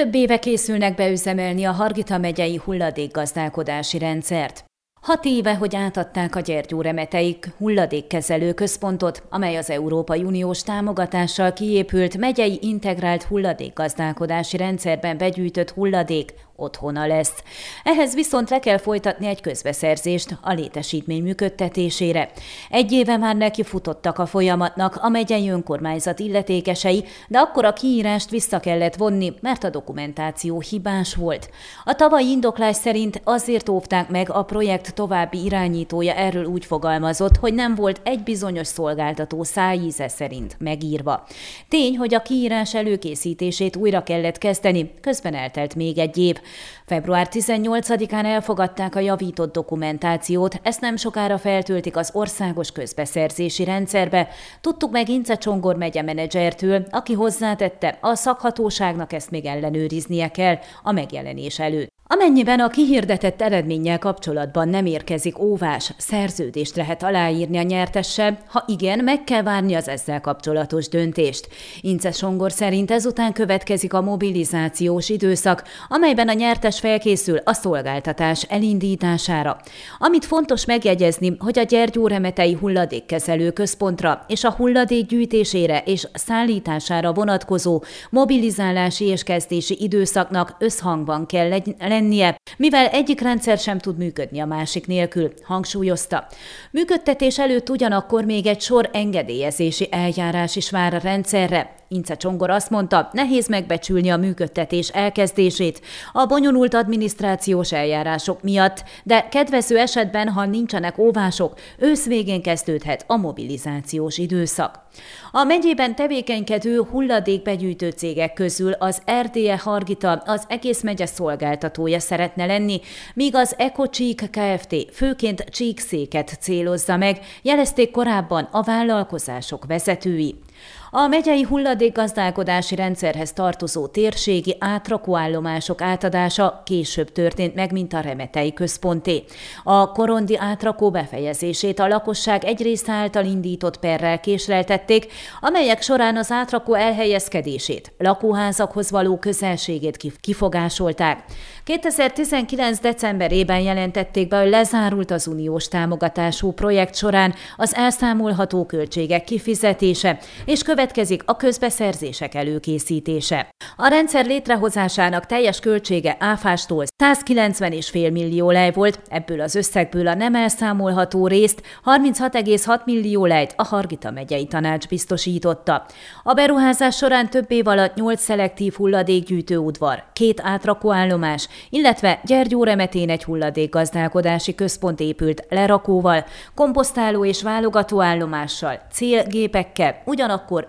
Több éve készülnek beüzemelni a Hargita megyei hulladékgazdálkodási rendszert. Hat éve, hogy átadták a Gyergyóremeteik hulladékkezelő központot, amely az Európai Uniós támogatással kiépült megyei integrált hulladékgazdálkodási rendszerben begyűjtött hulladék otthona lesz. Ehhez viszont le kell folytatni egy közbeszerzést a létesítmény működtetésére. Egy éve már neki futottak a folyamatnak a megyei önkormányzat illetékesei, de akkor a kiírást vissza kellett vonni, mert a dokumentáció hibás volt. A tavalyi indoklás szerint azért óvták meg a projekt további irányítója erről úgy fogalmazott, hogy nem volt egy bizonyos szolgáltató szájíze szerint megírva. Tény, hogy a kiírás előkészítését újra kellett kezdeni, közben eltelt még egy év. Február 18-án elfogadták a javított dokumentációt, ezt nem sokára feltöltik az országos közbeszerzési rendszerbe. Tudtuk meg Ince Csongor megye menedzsertől, aki hozzátette, a szakhatóságnak ezt még ellenőriznie kell a megjelenés előtt. Amennyiben a kihirdetett eredménnyel kapcsolatban nem érkezik óvás, szerződést lehet aláírni a nyertessel, ha igen, meg kell várni az ezzel kapcsolatos döntést. Ince Songor szerint ezután következik a mobilizációs időszak, amelyben a nyertes felkészül a szolgáltatás elindítására. Amit fontos megjegyezni, hogy a Gyergyóremetei hulladékkezelő központra és a hulladék gyűjtésére és szállítására vonatkozó mobilizálási és kezdési időszaknak összhangban kell lenni lennie, mivel egyik rendszer sem tud működni a másik nélkül, hangsúlyozta. Működtetés előtt ugyanakkor még egy sor engedélyezési eljárás is vár a rendszerre, Ince Csongor azt mondta, nehéz megbecsülni a működtetés elkezdését a bonyolult adminisztrációs eljárások miatt, de kedvező esetben, ha nincsenek óvások, ősz végén kezdődhet a mobilizációs időszak. A megyében tevékenykedő hulladékbegyűjtő cégek közül az RDE Hargita az egész megye szolgáltatója szeretne lenni, míg az EcoCsík Kft. főként csíkszéket célozza meg, jelezték korábban a vállalkozások vezetői. A megyei hulladékgazdálkodási rendszerhez tartozó térségi átrakóállomások átadása később történt meg, mint a Remetei központé. A korondi átrakó befejezését a lakosság egy része által indított perrel késleltették, amelyek során az átrakó elhelyezkedését, lakóházakhoz való közelségét kifogásolták. 2019. decemberében jelentették be, hogy lezárult az uniós támogatású projekt során az elszámolható költségek kifizetése, és következik a közbeszerzések előkészítése. A rendszer létrehozásának teljes költsége áfástól 190,5 millió lej volt, ebből az összegből a nem elszámolható részt 36,6 millió lejt a Hargita megyei tanács biztosította. A beruházás során több év alatt 8 szelektív hulladékgyűjtő udvar, két átrakóállomás, illetve Gyergyóremetén egy hulladékgazdálkodási központ épült lerakóval, komposztáló és válogatóállomással, célgépekkel, ugyanakkor